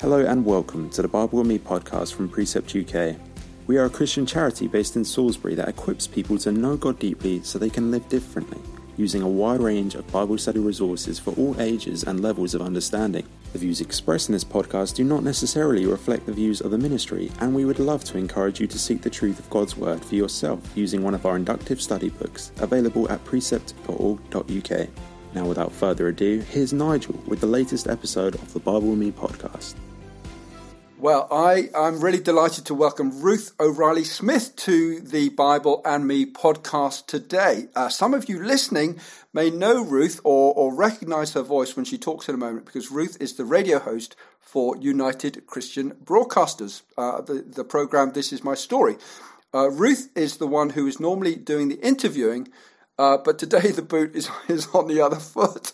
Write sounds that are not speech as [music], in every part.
Hello and welcome to the Bible with Me podcast from Precept UK. We are a Christian charity based in Salisbury that equips people to know God deeply so they can live differently, using a wide range of Bible study resources for all ages and levels of understanding. The views expressed in this podcast do not necessarily reflect the views of the ministry, and we would love to encourage you to seek the truth of God's Word for yourself using one of our inductive study books available at precept.org.uk. Now, without further ado, here's Nigel with the latest episode of the Bible with Me podcast. Well, I, I'm really delighted to welcome Ruth O'Reilly Smith to the Bible and Me podcast today. Uh, some of you listening may know Ruth or, or recognize her voice when she talks in a moment because Ruth is the radio host for United Christian Broadcasters, uh, the, the program This Is My Story. Uh, Ruth is the one who is normally doing the interviewing, uh, but today [laughs] the boot is, is on the other foot.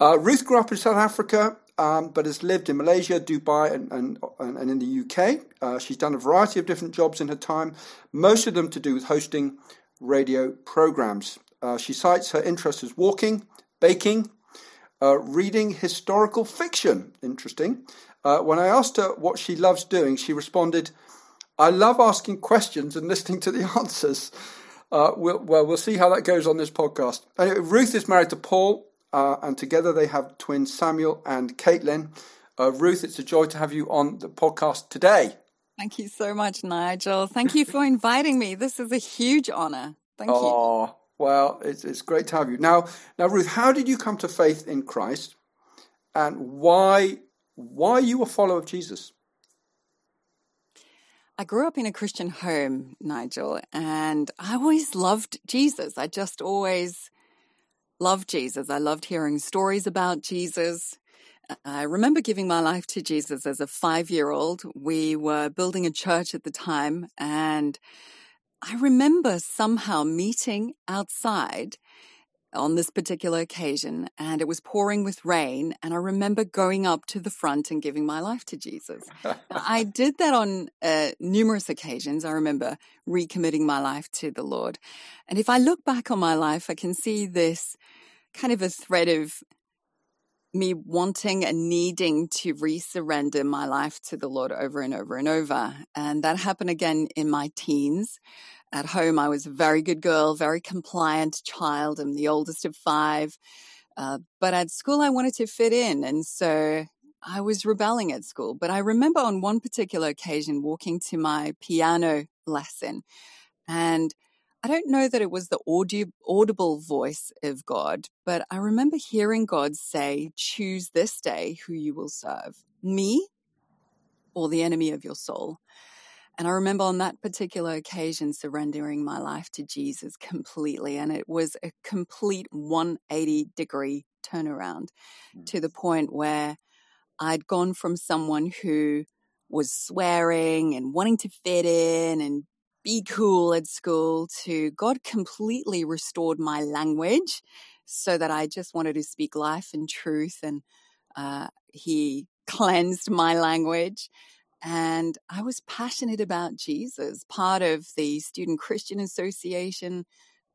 Uh, Ruth grew up in South Africa um, but has lived in Malaysia, Dubai, and, and, and in the UK. Uh, she's done a variety of different jobs in her time, most of them to do with hosting radio programs. Uh, she cites her interests as walking, baking, uh, reading historical fiction. Interesting. Uh, when I asked her what she loves doing, she responded, I love asking questions and listening to the [laughs] answers. Uh, we'll, well, we'll see how that goes on this podcast. Anyway, Ruth is married to Paul, uh, and together they have twins Samuel and Caitlin. Uh, Ruth, it's a joy to have you on the podcast today. Thank you so much, Nigel. Thank you for inviting me. This is a huge honor. Thank oh, you. Oh, well, it's, it's great to have you. Now, now, Ruth, how did you come to faith in Christ, and why why are you a follower of Jesus? I grew up in a Christian home, Nigel, and I always loved Jesus. I just always loved Jesus. I loved hearing stories about Jesus. Uh, I remember giving my life to Jesus as a five year old. We were building a church at the time, and I remember somehow meeting outside on this particular occasion, and it was pouring with rain. And I remember going up to the front and giving my life to Jesus. I [laughs] did that on uh, numerous occasions. I remember recommitting my life to the Lord. And if I look back on my life, I can see this kind of a thread of me wanting and needing to resurrender my life to the Lord over and over and over. And that happened again in my teens. At home, I was a very good girl, very compliant child. I'm the oldest of five. Uh, but at school, I wanted to fit in. And so I was rebelling at school. But I remember on one particular occasion walking to my piano lesson and I don't know that it was the audible voice of God, but I remember hearing God say, Choose this day who you will serve, me or the enemy of your soul. And I remember on that particular occasion surrendering my life to Jesus completely. And it was a complete 180 degree turnaround mm. to the point where I'd gone from someone who was swearing and wanting to fit in and be cool at school to God completely restored my language so that I just wanted to speak life and truth. And uh, He cleansed my language. And I was passionate about Jesus, part of the Student Christian Association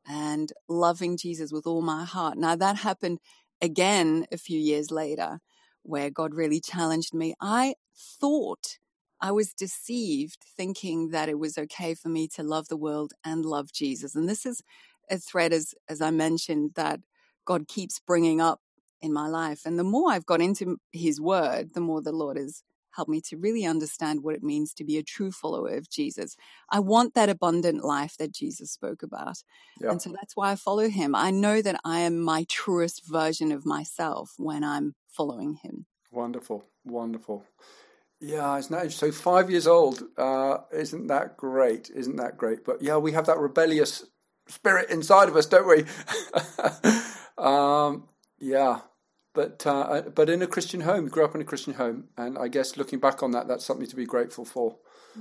and loving Jesus with all my heart. Now, that happened again a few years later, where God really challenged me. I thought I was deceived thinking that it was okay for me to love the world and love Jesus. And this is a thread, as, as I mentioned, that God keeps bringing up in my life. And the more I've got into his word, the more the Lord has helped me to really understand what it means to be a true follower of Jesus. I want that abundant life that Jesus spoke about. Yeah. And so that's why I follow him. I know that I am my truest version of myself when I'm following him. Wonderful, wonderful. Yeah, it's. So five years old, uh, isn't that great? Isn't that great? But yeah, we have that rebellious spirit inside of us, don't we? [laughs] um, yeah, but uh, uh, but in a Christian home, grew up in a Christian home, and I guess looking back on that, that's something to be grateful for.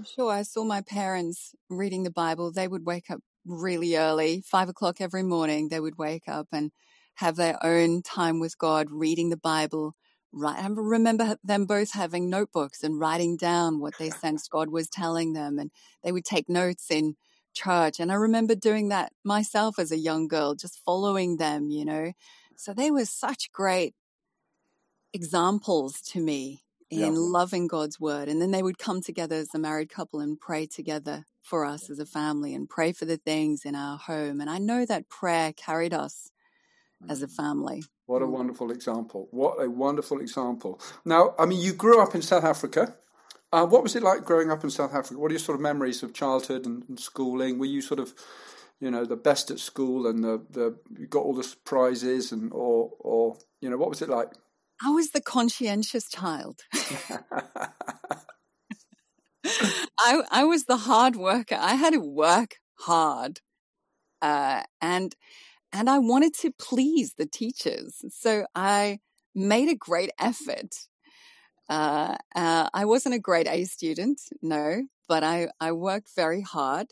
Sure. I saw my parents reading the Bible. They would wake up really early, five o'clock every morning. They would wake up and have their own time with God, reading the Bible Right. I remember them both having notebooks and writing down what they sensed God was telling them. And they would take notes in church. And I remember doing that myself as a young girl, just following them, you know. So they were such great examples to me in yeah. loving God's word. And then they would come together as a married couple and pray together for us as a family and pray for the things in our home. And I know that prayer carried us as a mm. family. What a mm. wonderful example. What a wonderful example. Now, I mean, you grew up in South Africa. Uh, what was it like growing up in South Africa? What are your sort of memories of childhood and, and schooling? Were you sort of, you know, the best at school and the, the you got all the prizes and or or you know what was it like? I was the conscientious child. [laughs] I I was the hard worker. I had to work hard, uh, and and I wanted to please the teachers. So I made a great effort. Uh, uh, I wasn't a grade A student, no, but I, I worked very hard.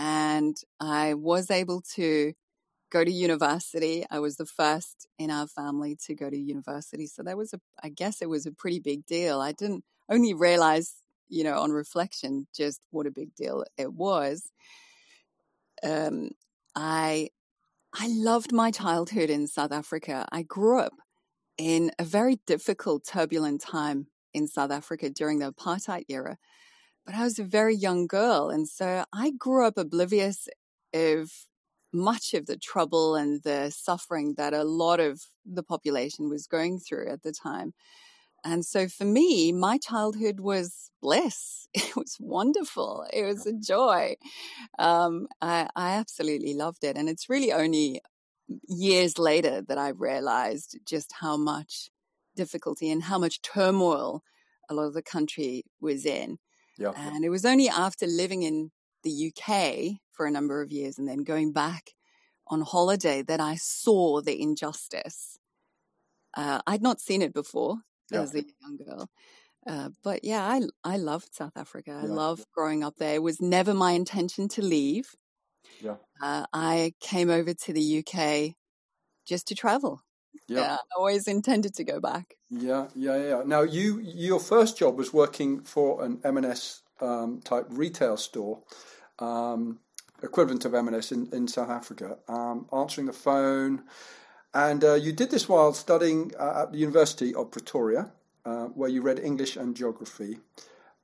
And I was able to go to university. I was the first in our family to go to university. So that was a, I guess it was a pretty big deal. I didn't only realize, you know, on reflection, just what a big deal it was. Um, I I loved my childhood in South Africa. I grew up in a very difficult, turbulent time in South Africa during the apartheid era. But I was a very young girl. And so I grew up oblivious of much of the trouble and the suffering that a lot of the population was going through at the time. And so for me, my childhood was bliss. [laughs] It was wonderful. It was a joy. Um, I, I absolutely loved it. And it's really only years later that I realized just how much difficulty and how much turmoil a lot of the country was in. Yeah. And it was only after living in the UK for a number of years and then going back on holiday that I saw the injustice. Uh, I'd not seen it before yeah. as a young girl. Uh, but yeah, I I loved South Africa. I yeah. loved growing up there. It was never my intention to leave. Yeah. Uh, I came over to the UK just to travel. Yeah. yeah. I always intended to go back. Yeah, yeah, yeah. Now, you your first job was working for an M&S um, type retail store, um, equivalent of M&S in, in South Africa, um, answering the phone. And uh, you did this while studying uh, at the University of Pretoria, uh, where you read English and geography.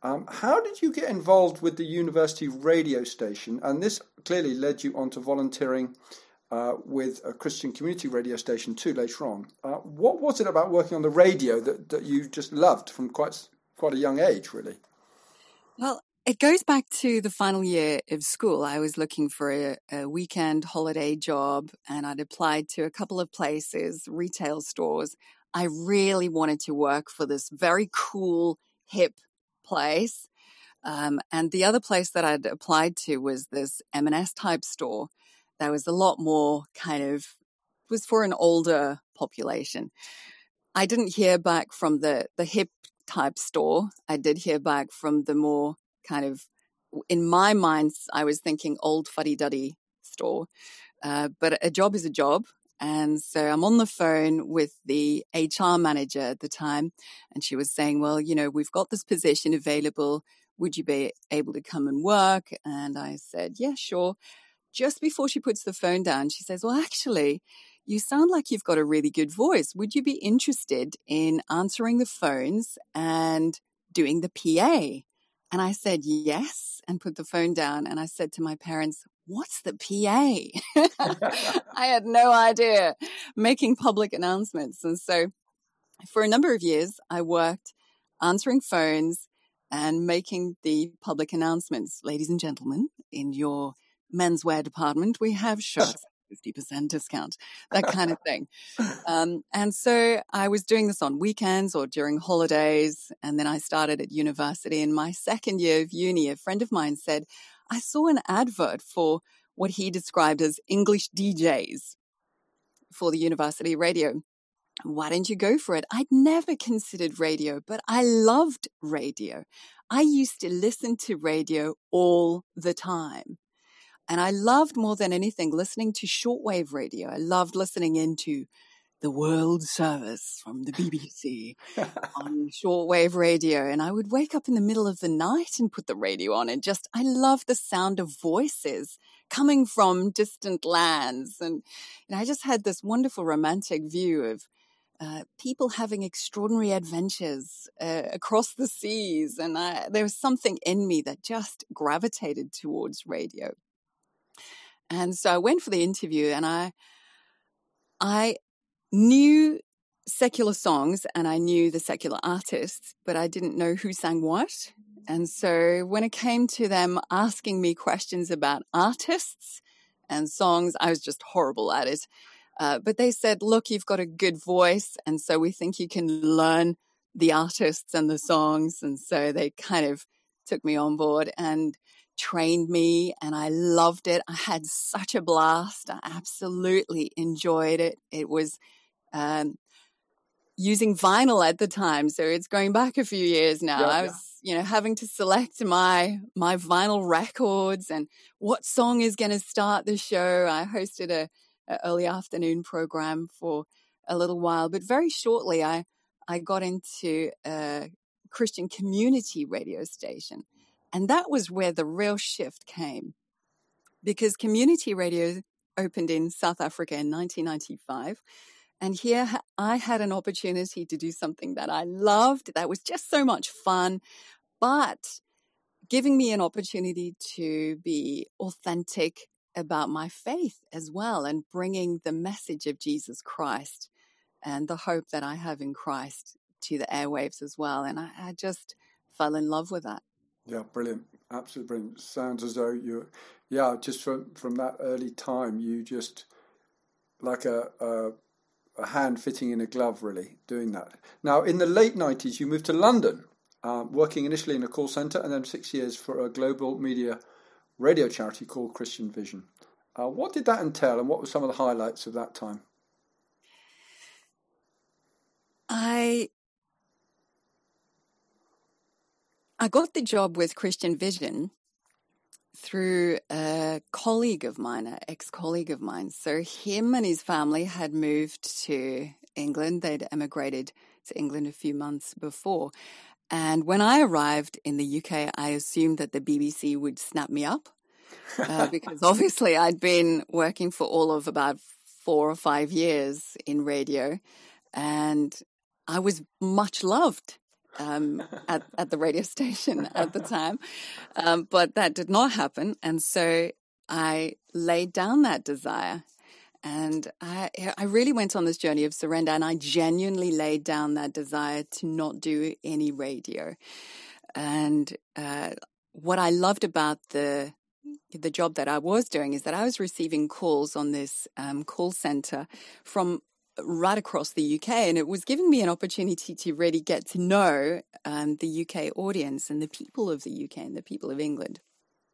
Um, how did you get involved with the university radio station? And this clearly led you on to volunteering uh, with a Christian community radio station too later on. Uh, what was it about working on the radio that, that you just loved from quite quite a young age, really? Well, it goes back to the final year of school. I was looking for a, a, weekend holiday job and I'd applied to a couple of places, retail stores. I really wanted to work for this very cool, hip place. Um, and the other place that I'd applied to was this M&S type store that was a lot more kind of was for an older population. I didn't hear back from the the hip type store. I did hear back from the more kind of, in my mind, I was thinking old fuddy duddy store. Uh, but a job is a job. And so I'm on the phone with the HR manager at the time, and she was saying, Well, you know, we've got this position available. Would you be able to come and work? And I said, Yeah, sure. Just before she puts the phone down, she says, Well, actually, you sound like you've got a really good voice. Would you be interested in answering the phones and doing the PA? And I said, yes, and put the phone down. And I said to my parents, what's the PA? [laughs] I had no idea making public announcements. And so for a number of years, I worked answering phones and making the public announcements. Ladies and gentlemen, in your menswear department, we have [laughs] shirts 50% discount, that kind of thing. Um, and so I was doing this on weekends or during holidays. And then I started at university. In my second year of uni, a friend of mine said, I saw an advert for what he described as English DJs for the university radio. Why didn't you go for it? I'd never considered radio, but I loved radio. I used to listen to radio all the time. And I loved more than anything listening to shortwave radio. I loved listening into the World Service from the BBC on [laughs] shortwave radio. And I would wake up in the middle of the night and put the radio on and just, I loved the sound of voices coming from distant lands. And, and I just had this wonderful romantic view of, uh, people having extraordinary adventures uh, across the seas. And I, there was something in me that just gravitated towards radio. And so I went for the interview and I, I knew secular songs and I knew the secular artists, but I didn't know who sang what. And so when it came to them asking me questions about artists and songs, I was just horrible at it. Uh, but they said, look, you've got a good voice. And so we think you can learn the artists and the songs. And so they kind of took me on board and trained me and I loved it. I had such a blast. I absolutely enjoyed it. It was, um, using vinyl at the time. So it's going back a few years now. Yeah, I was, yeah. you know, having to select my, my vinyl records and what song is going to start the show. I hosted a, early afternoon program for a little while, but very shortly I I got into a Christian community radio station, and that was where the real shift came, because community radio opened in South Africa in 1995. And here I had an opportunity to do something that I loved, that was just so much fun, but giving me an opportunity to be authentic about my faith as well and bringing the message of Jesus Christ and the hope that I have in Christ to the airwaves as well. And I, I just fell in love with that. Yeah, brilliant. Absolutely brilliant. Sounds as though you, yeah, just from, from that early time, you just like a, a, a hand fitting in a glove, really, doing that. Now, in the late 90s, you moved to London, um, working initially in a call centre and then six years for a global media radio charity called Christian Vision. Uh, what did that entail, and what were some of the highlights of that time? I I got the job with Christian Vision through a colleague of mine, an ex-colleague of mine. So him and his family had moved to England. They'd emigrated to England a few months before. And when I arrived in the UK, I assumed that the BBC would snap me up uh, [laughs] because obviously I'd been working for all of about four or five years in radio and I was much loved um, [laughs] at, at the radio [laughs] station at the time. Um, but that did not happen. And so I laid down that desire and I, I really went on this journey of surrender and I genuinely laid down that desire to not do any radio. And uh, what I loved about the the job that I was doing is that I was receiving calls on this um, call center from right across the UK, and it was giving me an opportunity to really get to know um, the UK audience and the people of the UK and the people of England.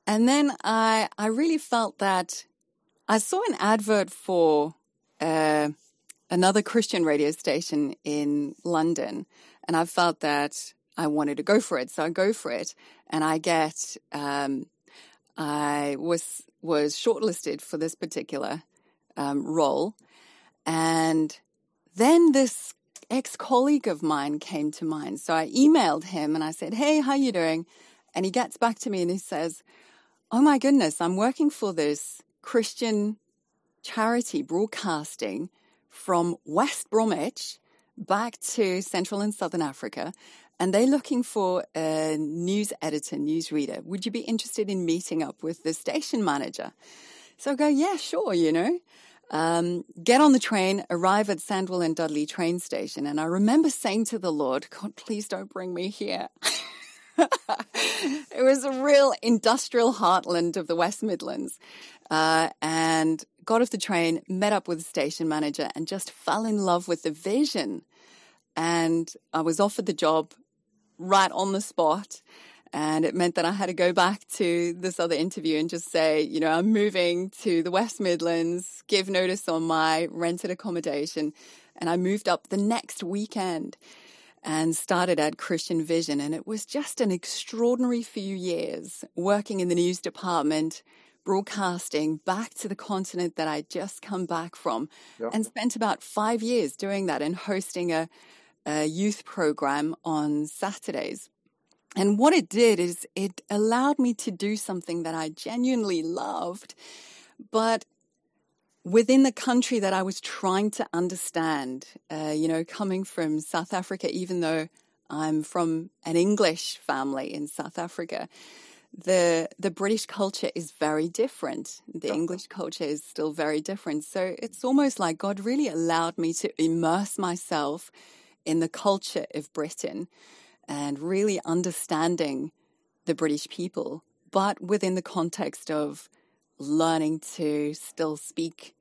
And then I I really felt that I saw an advert for uh, another Christian radio station in London, and I felt that I wanted to go for it. So I go for it, and I get um, I was was shortlisted for this particular um, role, and then this ex colleague of mine came to mind. So I emailed him and I said, "Hey, how you doing?" And he gets back to me and he says, "Oh my goodness, I'm working for this Christian charity broadcasting from West Bromwich back to Central and Southern Africa, and they're looking for a news editor, newsreader. Would you be interested in meeting up with the station manager? So I go, yeah, sure, you know. Um, get on the train, arrive at Sandwell and Dudley train station. And I remember saying to the Lord, God, please don't bring me here. [laughs] it was a real industrial heartland of the West Midlands. Uh, and got off the train, met up with the station manager, and just fell in love with the vision. And I was offered the job right on the spot. And it meant that I had to go back to this other interview and just say, you know, I'm moving to the West Midlands, give notice on my rented accommodation. And I moved up the next weekend and started at Christian Vision. And it was just an extraordinary few years working in the news department, broadcasting back to the continent that I'd just come back from, yep. and spent about five years doing that and hosting a, a youth program on Saturdays. And what it did is it allowed me to do something that I genuinely loved, but within the country that I was trying to understand. Uh, you know, coming from South Africa, even though I'm from an English family in South Africa, the the British culture is very different. The. English culture is still very different. So it's almost like God really allowed me to immerse myself in the culture of Britain and really understanding the British people, but within the context of learning to still speak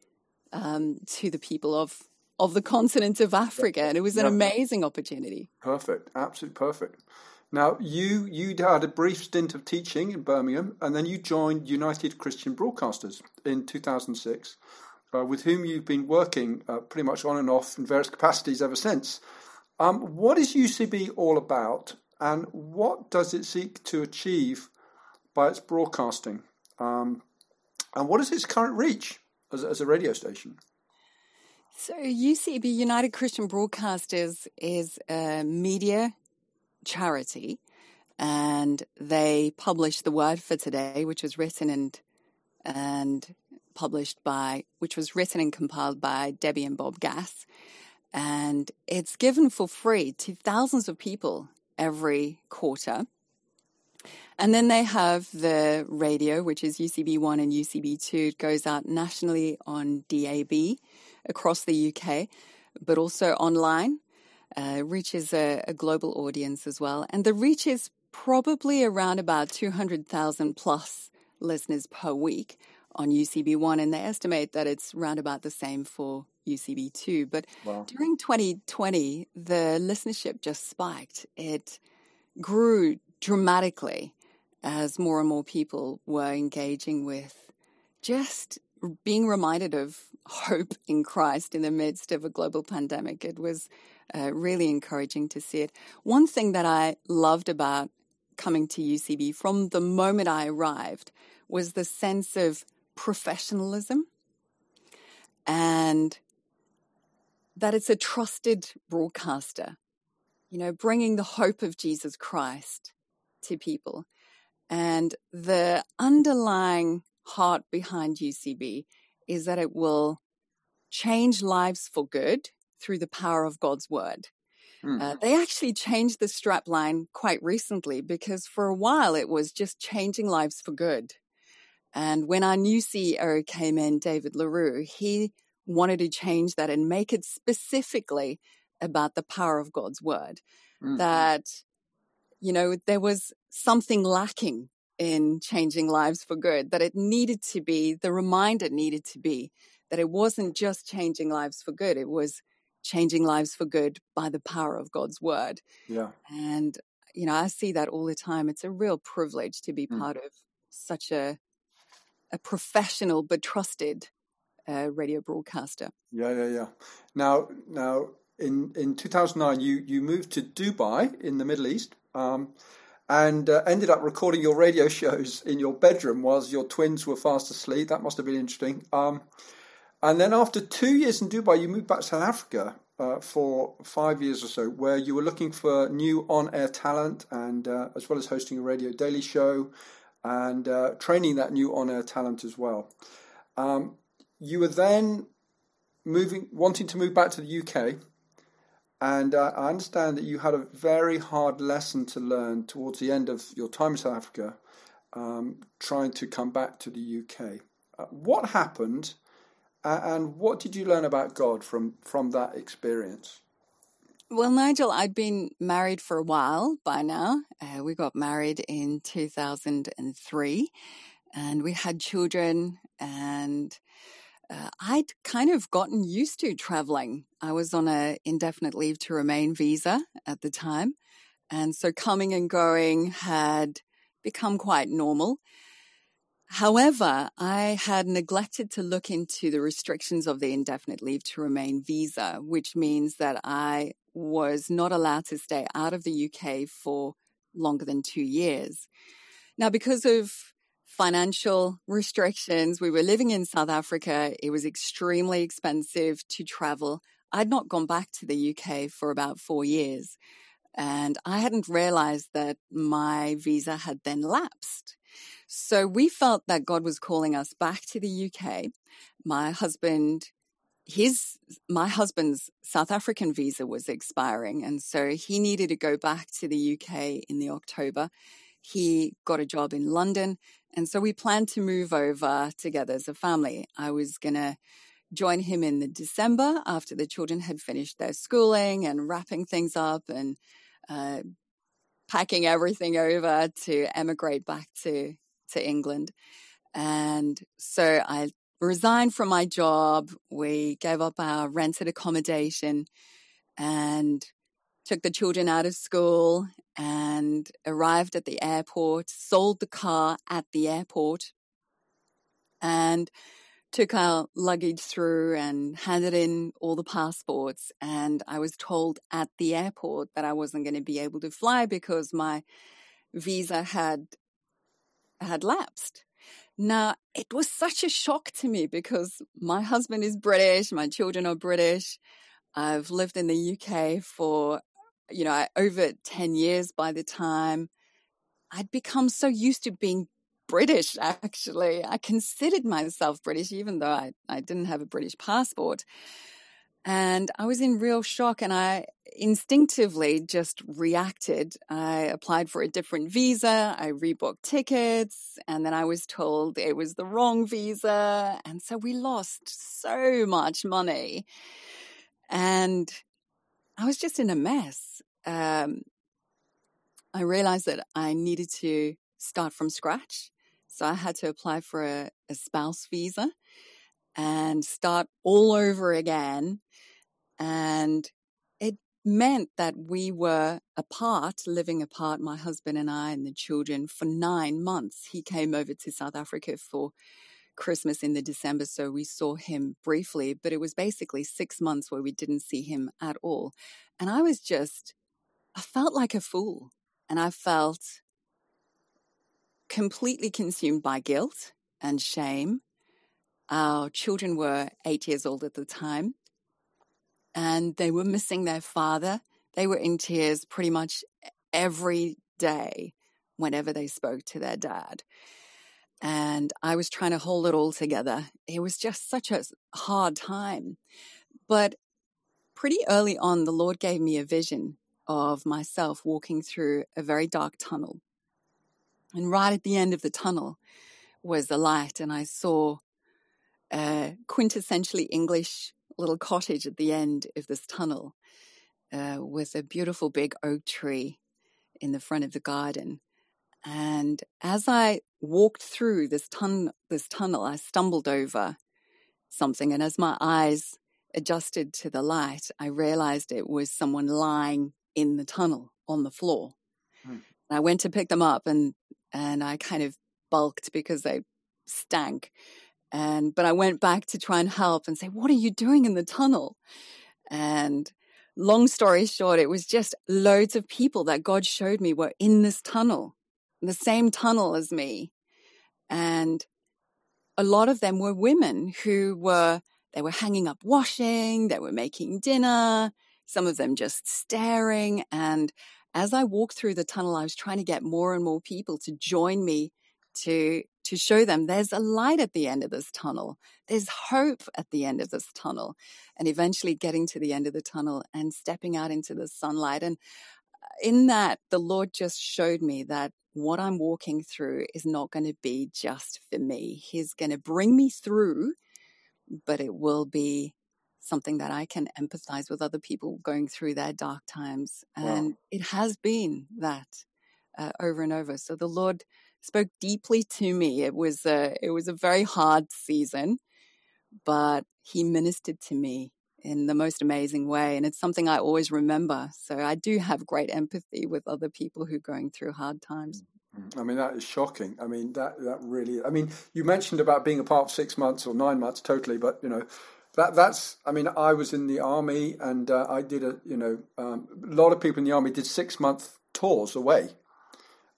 um, to the people of of the continent of Africa, and it was an amazing opportunity. Perfect, absolutely perfect. Now, you you had a brief stint of teaching in Birmingham, and then you joined United Christian Broadcasters in 2006, uh, with whom you've been working uh, pretty much on and off in various capacities ever since. Um, what is UCB all about, and what does it seek to achieve by its broadcasting? Um, and what is its current reach as, as a radio station? So, UCB, United Christian Broadcasters, is a media charity, and they publish the Word for Today, which was written and and published by, which was written and compiled by Debbie and Bob Gass, and it's given for free to thousands of people every quarter. And then they have the radio, which is UCB1 and UCB2. It goes out nationally on DAB across the UK, but also online. Uh, reaches a, a global audience as well. And the reach is probably around about 200,000 plus listeners per week on UCB1, and they estimate that it's around about the same for UCB2. But wow. during 2020, the listenership just spiked. It grew dramatically as more and more people were engaging with just being reminded of hope in Christ in the midst of a global pandemic. It was uh, really encouraging to see it. One thing that I loved about coming to UCB from the moment I arrived was the sense of professionalism and that it's a trusted broadcaster, you know, bringing the hope of Jesus Christ to people. And the underlying heart behind UCB is that it will change lives for good through the power of God's word. Mm. Uh, they actually changed the strapline quite recently because for a while it was just changing lives for good. And when our new CEO came in, David L'Herroux, he wanted to change that and make it specifically about the power of God's word. Mm-hmm. That, you know, there was something lacking in changing lives for good, that it needed to be, the reminder needed to be that it wasn't just changing lives for good, it was changing lives for good by the power of God's word. Yeah. And, you know, I see that all the time. It's a real privilege to be mm. part of such a, a professional but trusted uh, radio broadcaster. Yeah, yeah, yeah. Now, now in in 2009, you you moved to Dubai in the Middle East. Um, and uh, ended up recording your radio [laughs] shows in your bedroom whilst your twins were fast asleep. That must have been interesting. Um, and then after two years in Dubai, you moved back to South Africa uh, for five years or so, where you were looking for new on-air talent, and uh, as well as hosting a radio daily show and uh, training that new on-air talent as well. Um, you were then moving, wanting to move back to the UK, and uh, I understand that you had a very hard lesson to learn towards the end of your time in South Africa, um, trying to come back to the UK. Uh, what happened, and what did you learn about God from from that experience? Well, Nigel, I'd been married for a while by now. Uh, we got married in 2003 and we had children and uh, I'd kind of gotten used to traveling. I was on a indefinite leave to remain visa at the time. And so coming and going had become quite normal. However, I had neglected to look into the restrictions of the indefinite leave to remain visa, which means that I was not allowed to stay out of the UK for longer than two years. Now, because of financial restrictions. We were living in South Africa. It was extremely expensive to travel. I'd not gone back to the UK for about four years. And I hadn't realized that my visa had then lapsed. So we felt that God was calling us back to the UK. My husband, his, my husband's South African visa was expiring. And so he needed to go back to the UK in the October. He got a job in London. And so we planned to move over together as a family. I was going to join him in the December after the children had finished their schooling and wrapping things up and uh, packing everything over to emigrate back to to England. And so I resigned from my job. We gave up our rented accommodation and took the children out of school and arrived at the airport, sold the car at the airport, and took our luggage through and handed in all the passports. And I was told at the airport that I wasn't going to be able to fly because my visa had had lapsed. Now, it was such a shock to me because my husband is British, my children are British. I've lived in the UK for, you know, over 10 years by the time I'd become so used to being British, actually. I considered myself British, even though I, I didn't have a British passport. And I was in real shock and I instinctively just reacted. I applied for a different visa. I rebooked tickets and then I was told it was the wrong visa. And so we lost so much money. And I was just in a mess. Um, I realized that I needed to start from scratch. So I had to apply for a, a spouse visa and start all over again and it meant that we were apart, living apart, my husband and I and the children, for nine months. He came over to South Africa for Christmas in the December, so we saw him briefly, but it was basically six months where we didn't see him at all. And I was just, I felt like a fool. And I felt completely consumed by guilt and shame. Our children were eight years old at the time and they were missing their father. They were in tears pretty much every day whenever they spoke to their dad. And I was trying to hold it all together. It was just such a hard time. But pretty early on, the Lord gave me a vision of myself walking through a very dark tunnel. And right at the end of the tunnel was a light, and I saw a quintessentially English little cottage at the end of this tunnel uh, with a beautiful big oak tree in the front of the garden. And as I walked through this, tun- this tunnel, I stumbled over something. And as my eyes adjusted to the light, I realized it was someone lying in the tunnel on the floor. Hmm. I went to pick them up and, and I kind of bulked because they stank. And, but I went back to try and help and say, what are you doing in the tunnel? And long story short, it was just loads of people that God showed me were in this tunnel, the same tunnel as me. And a lot of them were women who were, they were hanging up washing, they were making dinner, some of them just staring. And as I walked through the tunnel, I was trying to get more and more people to join me to to show them there's a light at the end of this tunnel there's hope at the end of this tunnel and eventually getting to the end of the tunnel and stepping out into the sunlight and uh, in that the lord just showed me that what i'm walking through is not going to be just for me he's going to bring me through but it will be something that I can empathize with other people going through their dark times. And wow. it has been that uh, over and over. So the Lord spoke deeply to me. It was a, it was a very hard season, but he ministered to me in the most amazing way. And it's something I always remember. So I do have great empathy with other people who are going through hard times. Mm-hmm. I mean, that is shocking. I mean, that, that really, I mean, you mentioned about being apart six months or nine months totally, but, you know, that that's i mean i was in the army and uh, i did a you know um, a lot of people in the army did six month tours away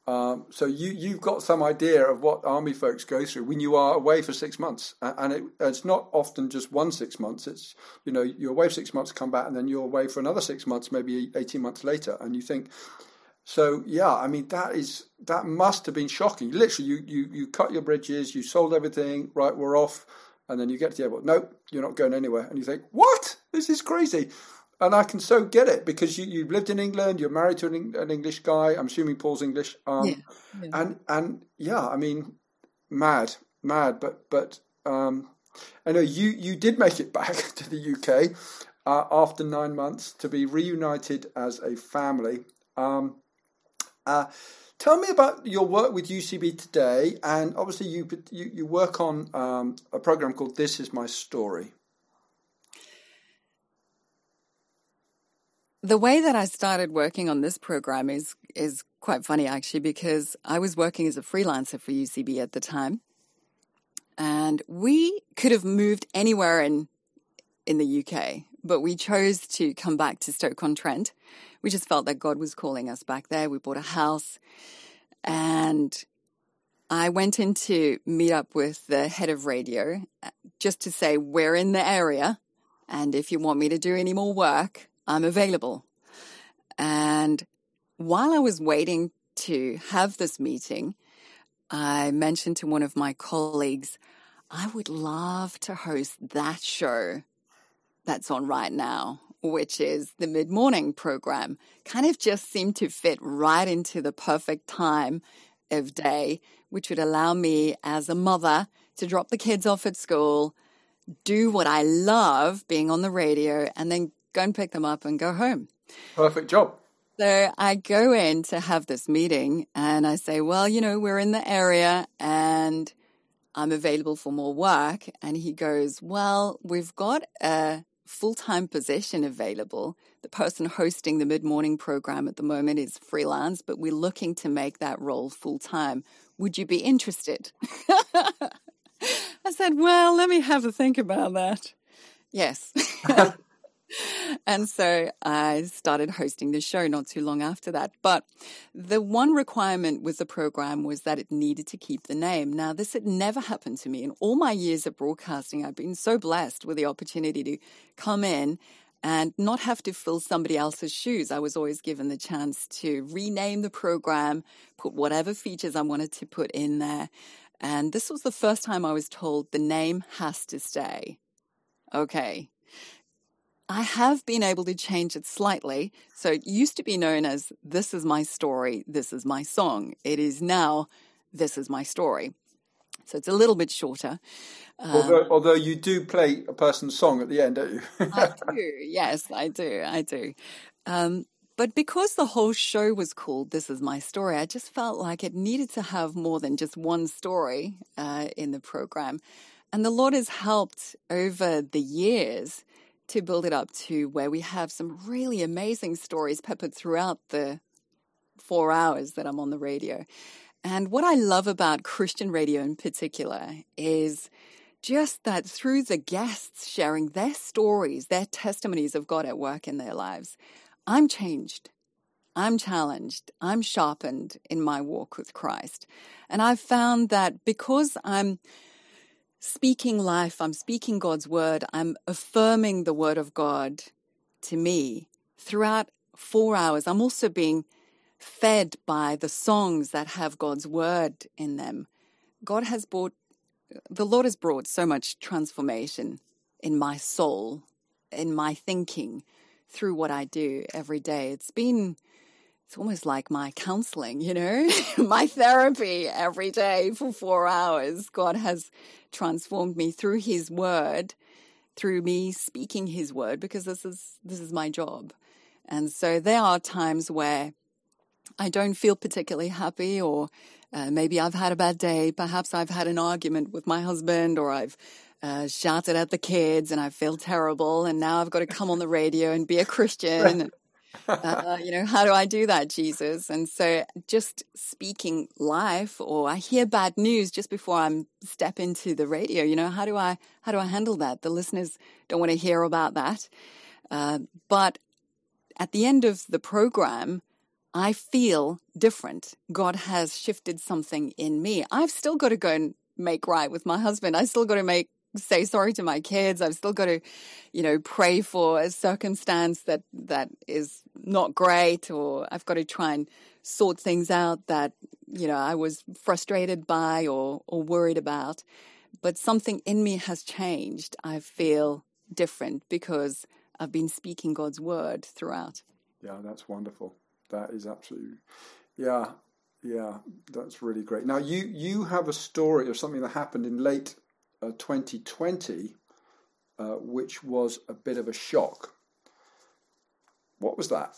Um, so you you've got some idea of what army folks go through when you are away for six months, and it, it's not often just one six months. It's you know you're away for six months, come back, and then you're away for another six months, maybe eighteen months later, and you think. So yeah, I mean that is that must have been shocking. Literally, you you you cut your bridges, you sold everything, right? We're off, and then you get to the airport. Nope, you're not going anywhere, and you think, what? This is crazy and I can so get it because you, you've lived in England, you're married to an, an English guy. I'm assuming Paul's English. Um, yeah, yeah. And and yeah, I mean, mad, mad. But but um, I know you you did make it back [laughs] to the UK uh, after nine months to be reunited as a family. Um, uh, tell me about your work with UCB today, and obviously you you, you work on um, a program called This Is My Story. The way that I started working on this program is is quite funny actually because I was working as a freelancer for UCB at the time. And we could have moved anywhere in in the UK, but we chose to come back to Stoke-on-Trent. We just felt that God was calling us back there. We bought a house and I went in to meet up with the head of radio uh, just to say we're in the area and if you want me to do any more work, I'm available. And while I was waiting to have this meeting, I mentioned to one of my colleagues, I would love to host that show that's on right now, which is the mid morning program. Kind of just seemed to fit right into the perfect time of day, which would allow me as a mother to drop the kids off at school, do what I love being on the radio, and then go and pick them up and go home. Perfect job. So I go in to have this meeting and I say, well, you know, we're in the area and I'm available for more work. And he goes, well, we've got a full time position available. The person hosting the mid morning program at the moment is freelance, but we're looking to make that role full time. Would you be interested? [laughs] I said, well, let me have a think about that. Yes. [laughs] [laughs] [laughs] and so I started hosting the show not too long after that. But the one requirement with the program was that it needed to keep the name. Now, this had never happened to me. In all my years of broadcasting, I've been so blessed with the opportunity to come in and not have to fill somebody else's shoes. I was always given the chance to rename the program, put whatever features I wanted to put in there. And this was the first time I was told the name has to stay. Okay, I have been able to change it slightly. So it used to be known as This is my story, this is my song. It is now This is my story. So it's a little bit shorter. Although, um, although you do play a person's song at the end, don't you? I [laughs] do. Yes, I do. I do. Um, but because the whole show was called This Is My Story, I just felt like it needed to have more than just one story uh, in the program. And the Lord has helped over the years to build it up to where we have some really amazing stories peppered throughout the four hours that I'm on the radio. And what I love about Christian radio in particular is just that through the guests sharing their stories, their testimonies of God at work in their lives, I'm changed. I'm challenged. I'm sharpened in my walk with Christ. And I've found that because I'm speaking life, I'm speaking God's word, I'm affirming the word of God to me throughout four hours. I'm also being fed by the songs that have God's word in them. God has brought, the Lord has brought so much transformation in my soul, in my thinking through what I do every day. It's been it's almost like my counseling, you know, [laughs] my therapy every day for four hours. God has transformed me through His Word, through me speaking His Word, because this is this is my job. And so there are times where I don't feel particularly happy, or uh, maybe I've had a bad day. Perhaps I've had an argument with my husband, or I've uh, shouted at the kids and I feel terrible. And now I've got to come on the radio and be a [laughs] Christian uh, you know, how do I do that, Jesus? And so just speaking life or I hear bad news just before I'm step into the radio, you know, how do I, how do I handle that? The listeners don't want to hear about that. Uh, but at the end of the program, I feel different. God has shifted something in me. I've still got to go and make right with my husband. I still got to make say sorry to my kids. I've still got to, you know, pray for a circumstance that that is not great, or I've got to try and sort things out that you know I was frustrated by or or worried about. But something in me has changed. I feel different because I've been speaking God's word throughout. Yeah, that's wonderful. That is absolutely, yeah, yeah, that's really great. Now you you have a story of something that happened in late uh, 2020, uh, which was a bit of a shock. What was that?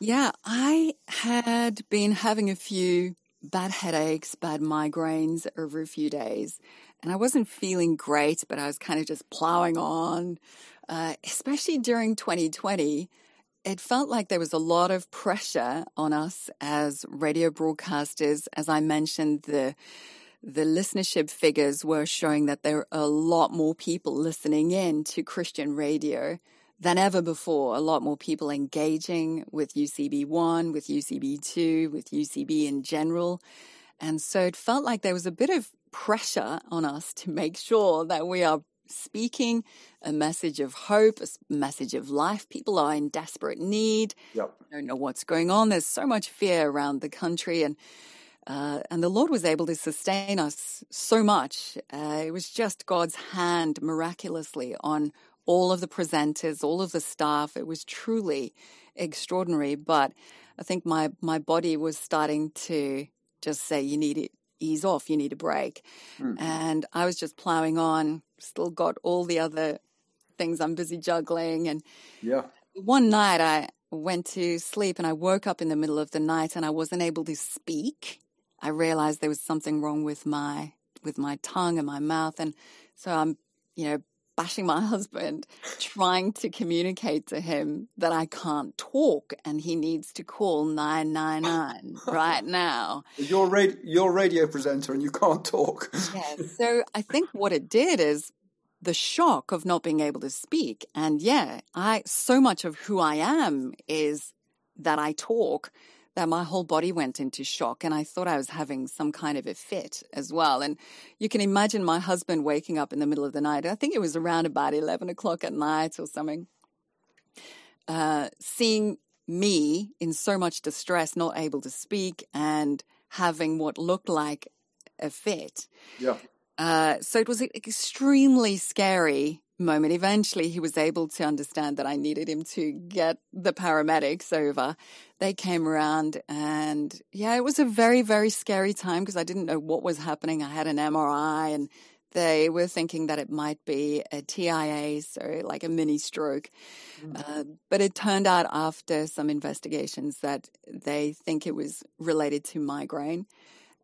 Yeah, I had been having a few bad headaches, bad migraines over a few days, and I wasn't feeling great, but I was kind of just plowing on, uh, especially during 2020 it felt like there was a lot of pressure on us as radio broadcasters. As I mentioned, the the listenership figures were showing that there are a lot more people listening in to Christian radio than ever before. A lot more people engaging with UCB1, with UCB2, with UCB in general. And so it felt like there was a bit of pressure on us to make sure that we are speaking a message of hope, a message of life. People are in desperate need. Yep. Don't know what's going on. There's so much fear around the country. And uh, and the Lord was able to sustain us so much. Uh, it was just God's hand miraculously on all of the presenters, all of the staff. It was truly extraordinary. But I think my, my body was starting to just say, you need to ease off, you need a break. Mm. And I was just plowing on, still got all the other things I'm busy juggling. And yeah. one night I went to sleep and I woke up in the middle of the night and I wasn't able to speak. I realized there was something wrong with my with my tongue and my mouth, and so I'm, you know, bashing my [laughs] husband, trying to communicate to him that I can't talk and he needs to call 999 [laughs] right now. You're, you're radio presenter and you can't talk. yeah. [laughs] So I think what it did is the shock of not being able to speak. And yeah, I, so much of who I am is that I talk that my whole body went into shock and I thought I was having some kind of a fit as well. And you can imagine my husband waking up in the middle of the night. I think it was around about 11 o'clock at night or something, uh, seeing me in so much distress, not able to speak and having what looked like a fit. Yeah. Uh, so it was extremely scary moment. Eventually, he was able to understand that I needed him to get the paramedics over. They came around, and yeah, it was a very, very scary time because I didn't know what was happening. I had an MRI, and they were thinking that it might be a TIA, so like a mini stroke. Mm-hmm. Uh, but it turned out after some investigations that they think it was related to migraine.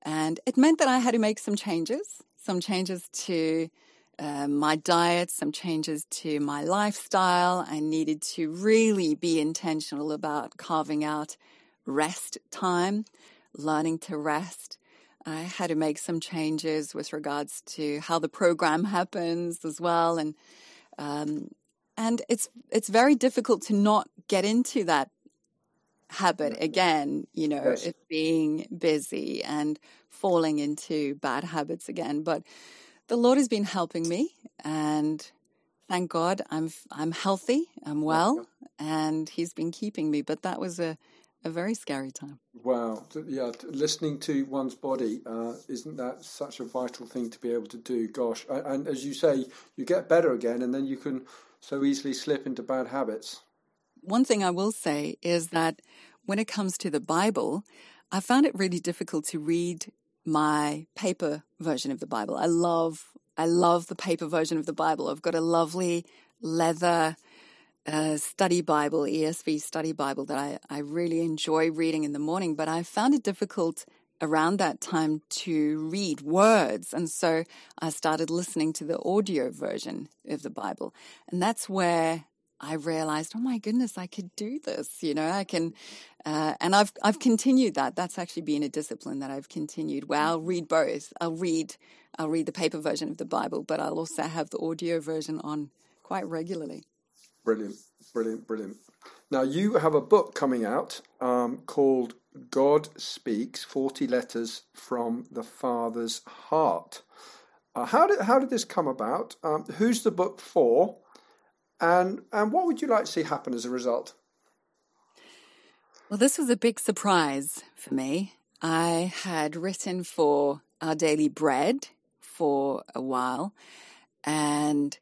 And it meant that I had to make some changes, some changes to uh, my diet, some changes to my lifestyle. I needed to really be intentional about carving out rest time, learning to rest. I had to make some changes with regards to how the program happens as well, and um, and it's it's very difficult to not get into that habit again. You know, yes. being busy and falling into bad habits again, but the Lord has been helping me, and thank God I'm I'm healthy, I'm well, and He's been keeping me. But that was a a very scary time. Wow, yeah, listening to one's body uh, isn't that such a vital thing to be able to do? Gosh, and as you say, you get better again, and then you can so easily slip into bad habits. One thing I will say is that when it comes to the Bible, I found it really difficult to read my paper version of the Bible. I love, I love the paper version of the Bible. I've got a lovely leather uh, study Bible, ESV study Bible that I, I really enjoy reading in the morning, but I found it difficult around that time to read words. And so I started listening to the audio version of the Bible. And that's where I realized, oh my goodness, I could do this. You know, I can, uh, and I've I've continued that. That's actually been a discipline that I've continued. Where I'll read both. I'll read I'll read the paper version of the Bible, but I'll also have the audio version on quite regularly. Brilliant, brilliant, brilliant. Now, you have a book coming out um, called God Speaks 40 Letters from the Father's Heart. Uh, how, did, how did this come about? Um, who's the book for? And, and what would you like to see happen as a result? Well, this was a big surprise for me. I had written for Our Daily Bread for a while and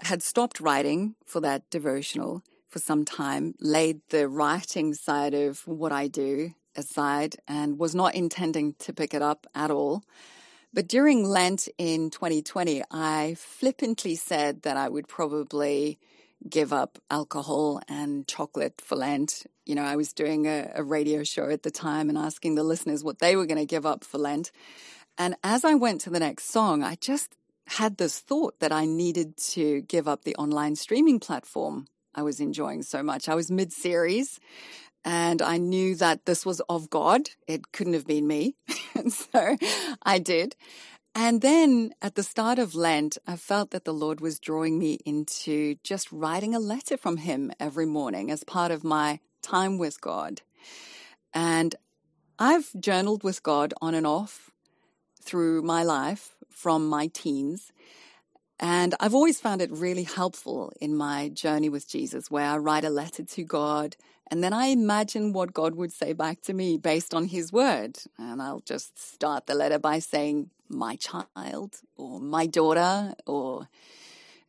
had stopped writing for that devotional for some time, laid the writing side of what I do aside, and was not intending to pick it up at all. But during Lent in 2020, I flippantly said that I would probably give up alcohol and chocolate for Lent. You know, I was doing a, a radio show at the time and asking the listeners what they were going to give up for Lent. And as I went to the next song, I just had this thought that I needed to give up the online streaming platform I was enjoying so much. I was mid series and I knew that this was of God. It couldn't have been me. [laughs] and so I did. And then at the start of Lent, I felt that the Lord was drawing me into just writing a letter from Him every morning as part of my time with God. And I've journaled with God on and off through my life from my teens. And I've always found it really helpful in my journey with Jesus, where I write a letter to God and then I imagine what God would say back to me based on his word. And I'll just start the letter by saying, my child, or my daughter, or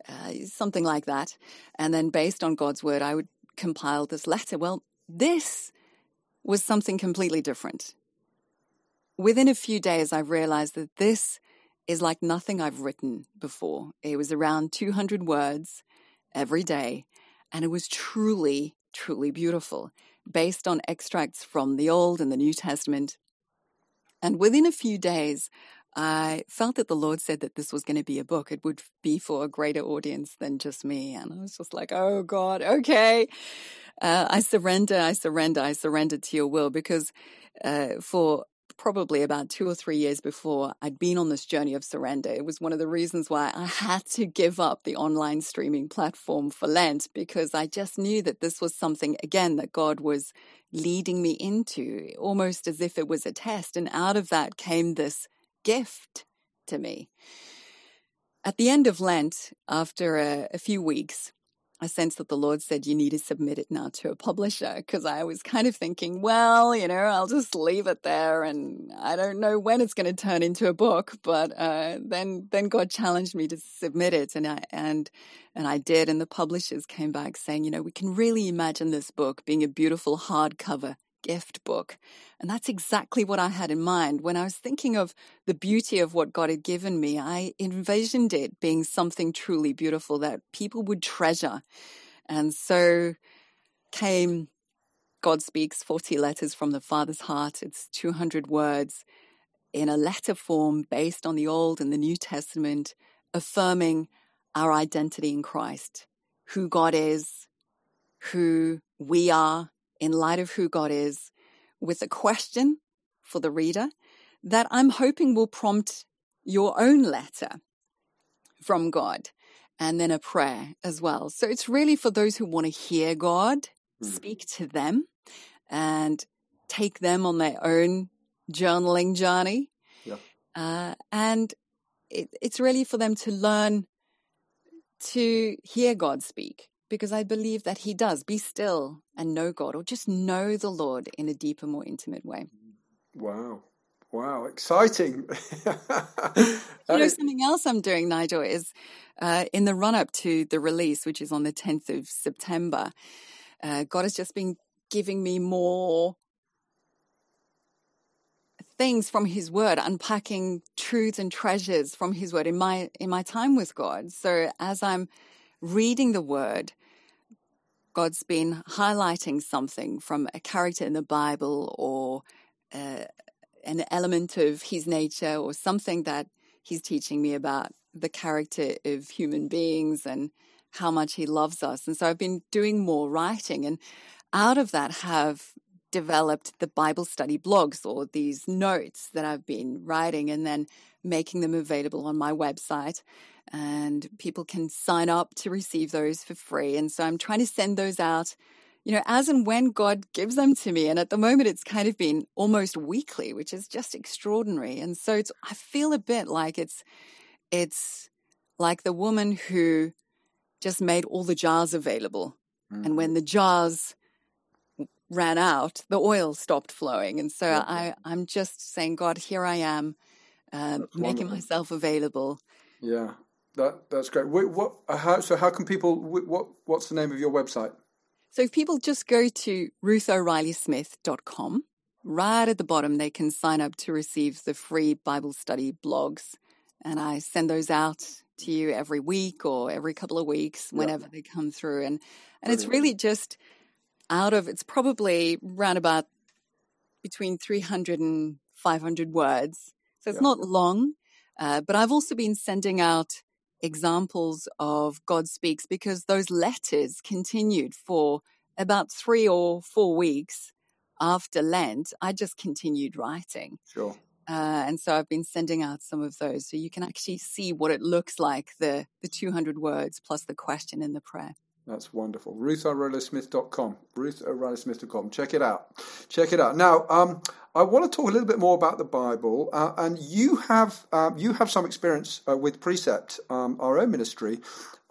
uh, something like that. And then based on God's word, I would compile this letter. Well, this was something completely different. Within a few days, I realized that this is like nothing I've written before. It was around 200 words every day, and it was truly, truly beautiful, based on extracts from the Old and the New Testament. And within a few days, I felt that the Lord said that this was going to be a book. It would be for a greater audience than just me. And I was just like, oh God, okay. Uh, I surrender, I surrender, I surrender to your will because uh, for probably about two or three years before I'd been on this journey of surrender. It was one of the reasons why I had to give up the online streaming platform for Lent because I just knew that this was something, again, that God was leading me into, almost as if it was a test. And out of that came this gift to me. At the end of Lent, after a, a few weeks, I sensed that the Lord said, You need to submit it now to a publisher. Because I was kind of thinking, well, you know, I'll just leave it there and I don't know when it's going to turn into a book. But uh, then then God challenged me to submit it and I, and, and I did. And the publishers came back saying, You know, we can really imagine this book being a beautiful hardcover gift book. And that's exactly what I had in mind. When I was thinking of the beauty of what God had given me, I envisioned it being something truly beautiful that people would treasure. And so came God Speaks 40 Letters from the Father's Heart. It's 200 words in a letter form based on the Old and the New Testament, affirming our identity in Christ, who God is, who we are, in light of who God is with a question for the reader that I'm hoping will prompt your own letter from God and then a prayer as well. So it's really for those who want to hear God mm. speak to them and take them on their own journaling journey. Yeah. Uh, and it, it's really for them to learn to hear God speak because I believe that He does. Be still and know God, or just know the Lord in a deeper, more intimate way. Wow. Wow, exciting. [laughs] you know, something else I'm doing, Nigel, is uh, in the run up to the release, which is on the 10th of September, uh, God has just been giving me more things from his word unpacking truths and treasures from his word in my in my time with god so as i'm reading the word, God's been highlighting something from a character in the Bible or uh, an element of his nature or something that he's teaching me about the character of human beings and how much he loves us. And so I've been doing more writing and out of that have developed the Bible study blogs or these notes that I've been writing and then making them available on my website. And people can sign up to receive those for free. And so I'm trying to send those out, you know, as and when God gives them to me. And at the moment, it's kind of been almost weekly, which is just extraordinary. And so it's, I feel a bit like it's, it's like the woman who just made all the jars available. Mm-hmm. And when the jars ran out, the oil stopped flowing. And so I, I'm just saying, God, here I am, uh, making myself available. Yeah, that that's great. Wait, what? Uh, how, so how can people? What What's the name of your website? So if people just go to ruthoreillysmith.com, right at the bottom, they can sign up to receive the free Bible study blogs, and I send those out to you every week or every couple of weeks whenever yep. they come through, and and Brilliant. it's really just out of it's probably around about between 300 and 500 words. So it's not long, uh, but I've also been sending out examples of God Speaks because those letters continued for about three or four weeks after Lent. I just continued writing. Sure. Uh, and so I've been sending out some of those so you can actually see what it looks like the, the 200 words plus the question in the prayer. That's wonderful. RuthO'ReillySmith.com. RuthO'ReillySmith.com. Check it out. Check it out. Now, um, I want to talk a little bit more about the Bible, uh, and you have um, you have some experience uh, with Precept, um, our own ministry,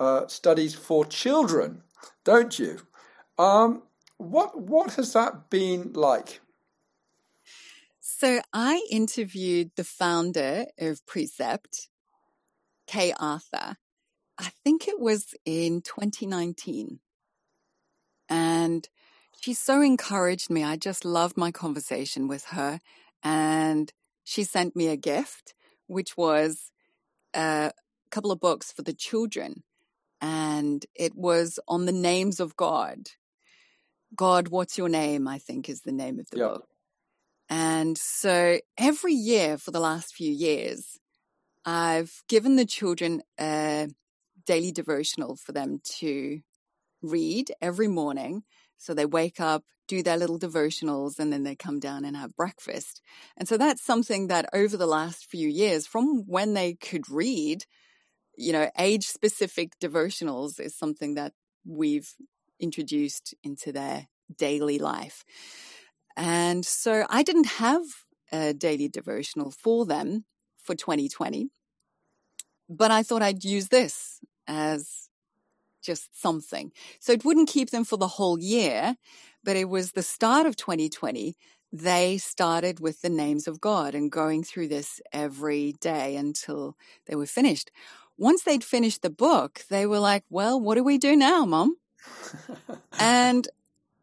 uh, studies for children, don't you? Um, what what has that been like? So I interviewed the founder of Precept, Kay Arthur, I think it was in 2019. And she so encouraged me. I just loved my conversation with her. And she sent me a gift, which was a couple of books for the children. And it was on the names of God. God, what's your name? I think is the name of the yep. book. And so every year for the last few years, I've given the children a daily devotional for them to read every morning. So they wake up, do their little devotionals, and then they come down and have breakfast. And so that's something that over the last few years, from when they could read, you know, age specific devotionals is something that we've introduced into their daily life. And so I didn't have a daily devotional for them for 2020, but I thought I'd use this as just something. So it wouldn't keep them for the whole year, but it was the start of 2020. They started with the names of God and going through this every day until they were finished. Once they'd finished the book, they were like, Well, what do we do now, Mom? and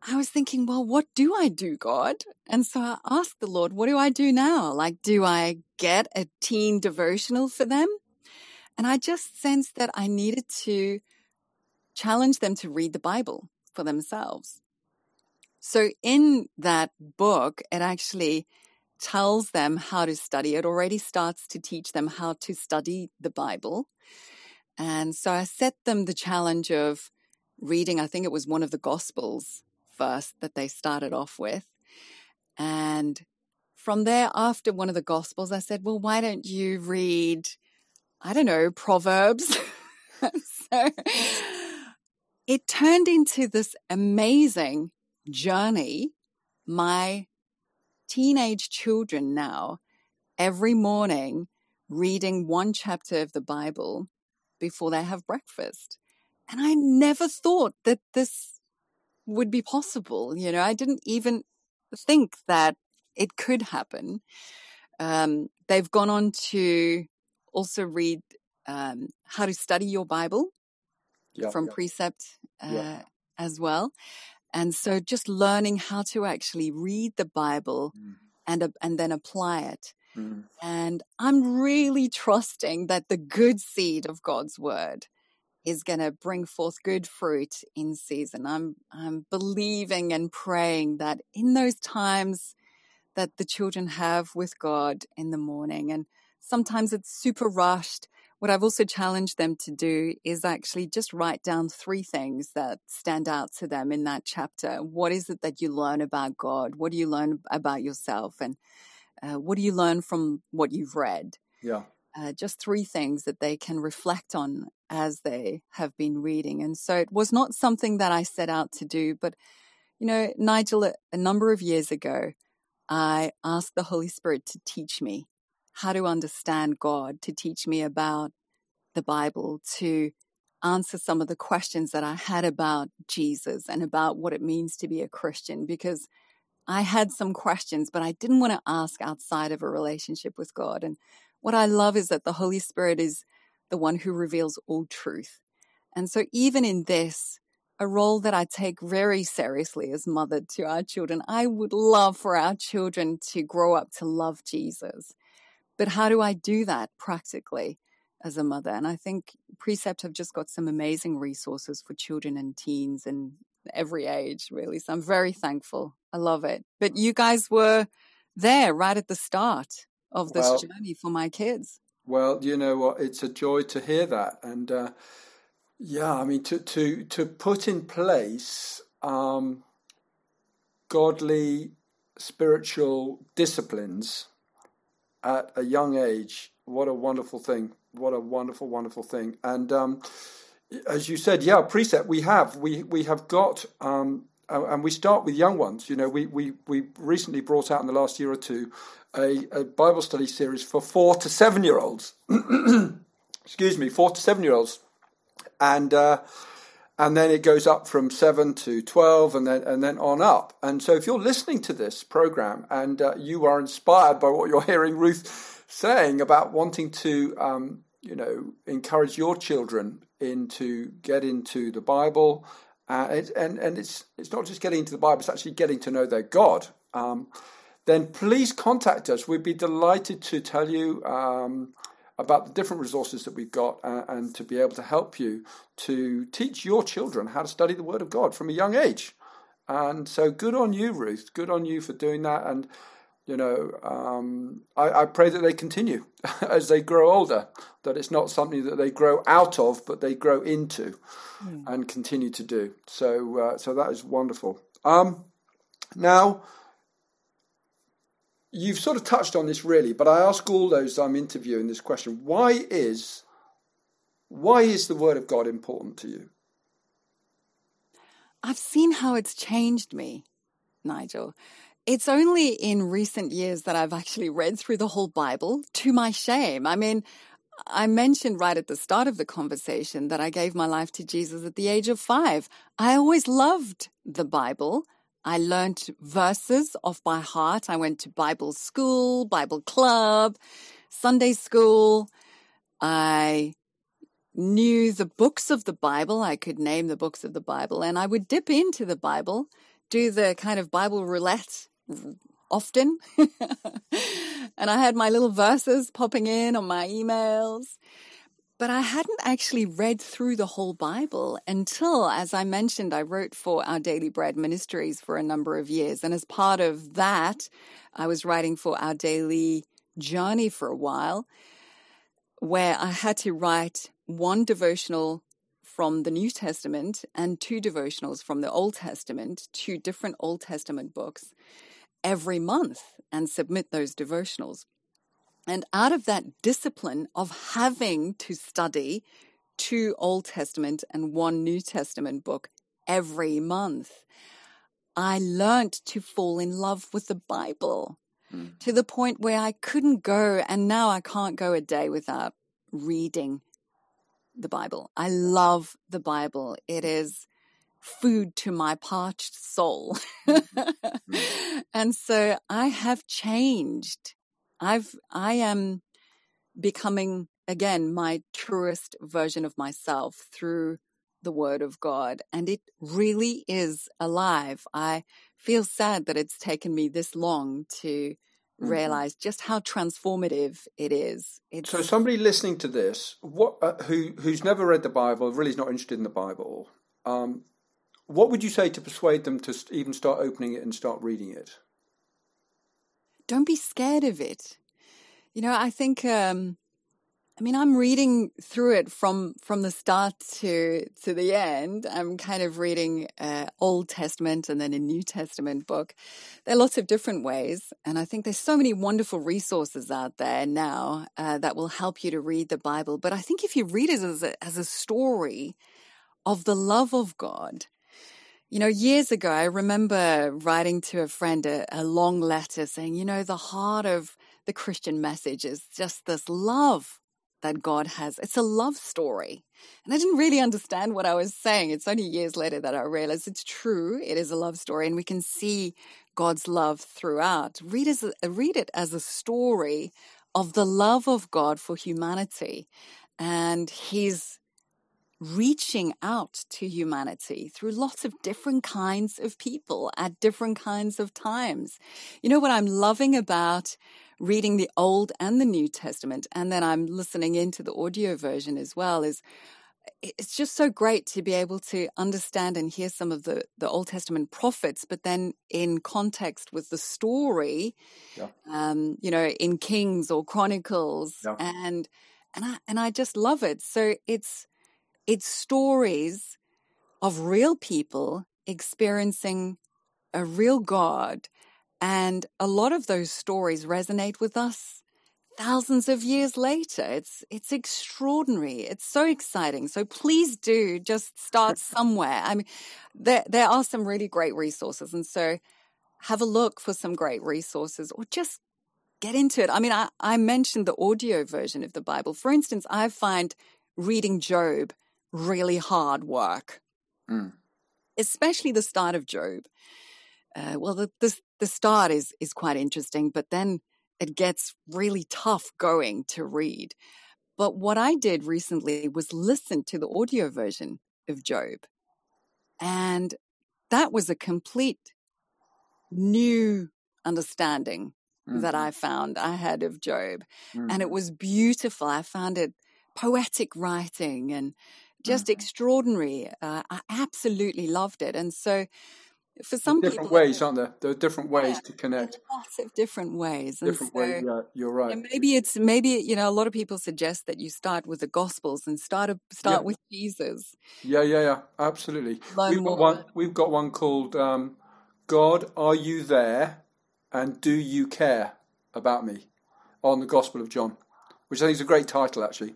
I was thinking, Well, what do I do, God? And so I asked the Lord, What do I do now? Like, do I get a teen devotional for them? And I just sensed that I needed to challenge them to read the Bible for themselves. So in that book, it actually tells them how to study. It already starts to teach them how to study the Bible. And so I set them the challenge of reading, I think it was one of the Gospels first that they started off with. And from there, after one of the Gospels, I said, well, why don't you read I don't know, Proverbs. [laughs] so it turned into this amazing journey. My teenage children now, every morning, reading one chapter of the Bible before they have breakfast. And I never thought that this would be possible. You know, I didn't even think that it could happen. Um, they've gone on to also read um, how to study your Bible from Precept uh, as well. And so just learning how to actually read the Bible mm. and, uh, and then apply it. Mm. And I'm really trusting that the good seed of God's word is going to bring forth good fruit in season. I'm, I'm believing and praying that in those times that the children have with God in the morning and Sometimes it's super rushed. what I've also challenged them to do is actually just write down three things that stand out to them in that chapter. What is it that you learn about God? What do you learn about yourself? And uh, what do you learn from what you've read? Yeah. Uh, just three things that they can reflect on as they have been reading. And so it was not something that I set out to do, but, you know, Nigel, a number of years ago, I asked the Holy Spirit to teach me how to understand God, to teach me about the Bible, to answer some of the questions that I had about Jesus and about what it means to be a Christian because I had some questions, but I didn't want to ask outside of a relationship with God. And what I love is that the Holy Spirit is the one who reveals all truth. And so, even in this, a role that I take very seriously as mother to our children, I would love for our children to grow up to love Jesus. But how do I do that practically as a mother? And I think Precept have just got some amazing resources for children and teens and every age, really. So I'm very thankful. I love it. But you guys were there right at the start of this well, journey for my kids. Well, you know what? It's a joy to hear that. And uh, yeah, I mean, to, to, to put in place um, godly spiritual disciplines at a young age. What a wonderful thing! What a wonderful, wonderful thing! And um, as you said, yeah, precept we have we we have got. Um, and we start with young ones. You know, we, we, we recently brought out in the last year or two a, a Bible study series for four to seven year olds. [clears throat] Excuse me, four to seven year olds, and uh, and then it goes up from seven to twelve, and then and then on up. And so, if you're listening to this program and uh, you are inspired by what you're hearing Ruth saying about wanting to, um, you know, encourage your children into get into the Bible, uh, and and it's it's not just getting into the Bible; it's actually getting to know their God. Um, then please contact us. We'd be delighted to tell you. Um, about the different resources that we've got uh, and to be able to help you to teach your children how to study the Word of God from a young age. And so, good on you, Ruth. Good on you for doing that. And, you know, um, I, I, pray that they continue [laughs] as they grow older, that it's not something that they grow out of, but they grow into mm. and continue to do. So, uh, so that is wonderful. Um, now, you've sort of touched on this really, but I ask all those I'm interviewing this question: Why is why is the Word of God important to you? I've seen how it's changed me, Nigel. It's only in recent years that I've actually read through the whole Bible to my shame. I mean, I mentioned right at the start of the conversation that I gave my life to Jesus at the age of five. I always loved the Bible. I learned verses off by heart. I went to Bible school, Bible club, Sunday school. I knew the books of the Bible. I could name the books of the Bible and I would dip into the Bible, do the kind of Bible roulette often. [laughs] and I had my little verses popping in on my emails. But I hadn't actually read through the whole Bible until, as I mentioned, I wrote for Our Daily Bread Ministries for a number of years. And as part of that, I was writing for Our Daily Journey for a while, where I had to write one devotional from the New Testament and two devotionals from the Old Testament, two different Old Testament books every month and submit those devotionals. And out of that discipline of having to study two Old Testament and one New Testament book every month, I learned to fall in love with the Bible mm. to the point where I couldn't go, and now I can't go a day without reading the Bible. I love the Bible. It is food to my parched soul. mm-hmm. [laughs] and so I have changed I've, I am becoming again my truest version of myself through the word of God. And it really is alive. I feel sad that it's taken me this long to mm-hmm. realize just how transformative it is. It's... So, somebody listening to this, what uh, who who's never read the Bible, really is not interested in the Bible, um, what would you say to persuade them to even start opening it and start reading it? Don't be scared of it. You know, I think um, I mean, I'm reading through it from from the start to to the end. I'm kind of reading uh, Old Testament and then a New Testament book. There are lots of different ways, and I think there's so many wonderful resources out there now uh, that will help you to read the Bible. But I think if you read it as a, as a story of the love of God, you know, years ago, I remember writing to a friend a, a long letter saying, you know, the heart of the Christian message is just this love that God has. It's a love story. And I didn't really understand what I was saying. It's only years later that I realized it's true. It is a love story and we can see God's love throughout. Read, as a, read it as a story of the love of God for humanity and his reaching out to humanity through lots of different kinds of people at different kinds of times. You know what I'm loving about reading the Old and the New Testament, and then I'm listening into the audio version as well, is it's just so great to be able to understand and hear some of the, the Old Testament prophets, but then in context with the story, yeah. um, you know, in Kings or Chronicles, yeah. and and I and I just love it. So it's it's stories of real people experiencing a real God and a lot of those stories resonate with us thousands of years later. It's it's extraordinary. It's so exciting. So please do just start [laughs] somewhere. I mean, there there are some really great resources, and so have a look for some great resources, or just get into it. I mean, I, I mentioned the audio version of the Bible. For instance, I find reading Job really hard work, mm. especially the start of Job. Uh, well, the, the the start is is quite interesting, but then it gets really tough going to read. But what I did recently was listen to the audio version of Job, and that was a complete new understanding mm-hmm. that I found I had of Job, mm-hmm. and it mm-hmm. was beautiful. I found it poetic writing and just mm-hmm. extraordinary. Uh, I absolutely loved it, and so for some different people, ways, aren't there? There are different ways yeah, to connect. Lots of different ways. Different so, ways. Yeah, you're right. maybe it's maybe you know a lot of people suggest that you start with the Gospels and start a, start yeah. with Jesus. Yeah, yeah, yeah. Absolutely. Learn we've got one. We've got one called um, "God, Are You There?" and "Do You Care About Me?" on the Gospel of John, which I think is a great title actually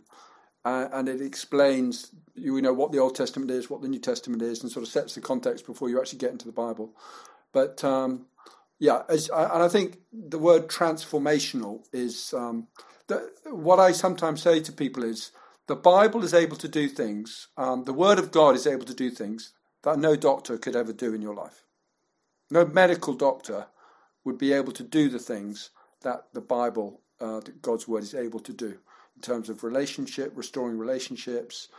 uh, and it explains you know what the Old Testament is, what the New Testament is, and sort of sets the context before you actually get into the Bible. But um, yeah, as, and I think the word transformational is um, the, what I sometimes say to people is the Bible is able to do things, um, the Word of God is able to do things that no doctor could ever do in your life. No medical doctor would be able to do the things that the Bible, uh, God's Word, is able to do in terms of relationship, restoring relationships,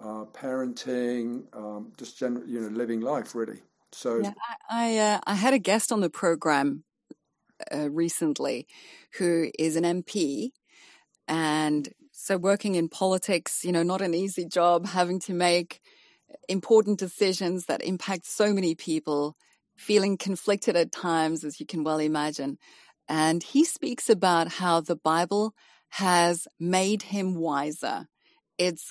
uh, parenting, um, just general, you know, living life really. So yeah, I I, uh, I had a guest on the program uh, recently who is an MP, and so working in politics, you know, not an easy job, having to make important decisions that impact so many people, feeling conflicted at times, as you can well imagine. And he speaks about how the Bible has made him wiser. It's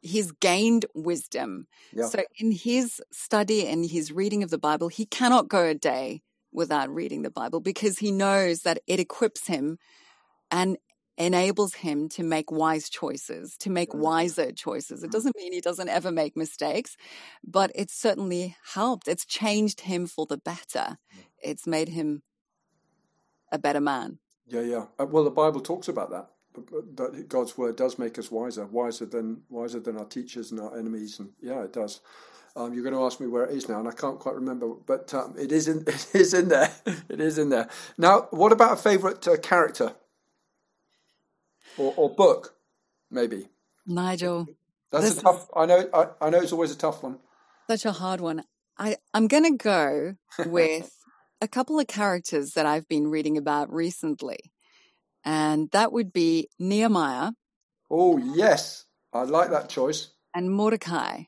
he's gained wisdom. Yeah. So in his study and his reading of the Bible, he cannot go a day without reading the Bible because he knows that it equips him and enables him to make wise choices, to make wiser choices. It mm-hmm. doesn't mean he doesn't ever make mistakes, but it's certainly helped. It's changed him for the better. It's made him a better man. Yeah, yeah. Uh, well, the Bible talks about that. That God's word does make us wiser, wiser than wiser than our teachers and our enemies, and yeah, it does. Um, you're going to ask me where it is now, and I can't quite remember, but um, it is in [laughs] it is in there. it is in there. Now, what about a favourite uh, character or, or book, maybe? Nigel, that's a tough. I know. I, I know it's always a tough one. Such a hard one. I I'm going to go [laughs] with a couple of characters that I've been reading about recently. And that would be Nehemiah. Oh, yes. I like that choice. And Mordecai.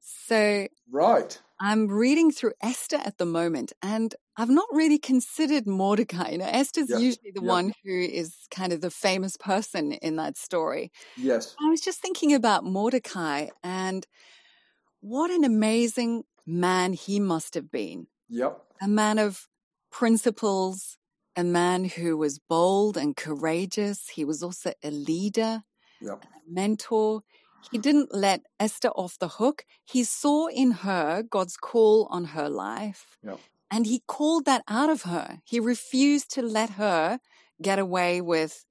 So. Right. I'm reading through Esther at the moment, and I've not really considered Mordecai. You know, Esther's Yeah, usually the yeah. one who is kind of the famous person in that story. Yes. I was just thinking about Mordecai and what an amazing man he must have been. Yep. A man of principles, a man who was bold and courageous. He was also a leader, Yep. a mentor. He didn't let Esther off the hook. He saw in her God's call on her life Yep. and he called that out of her. He refused to let her get away with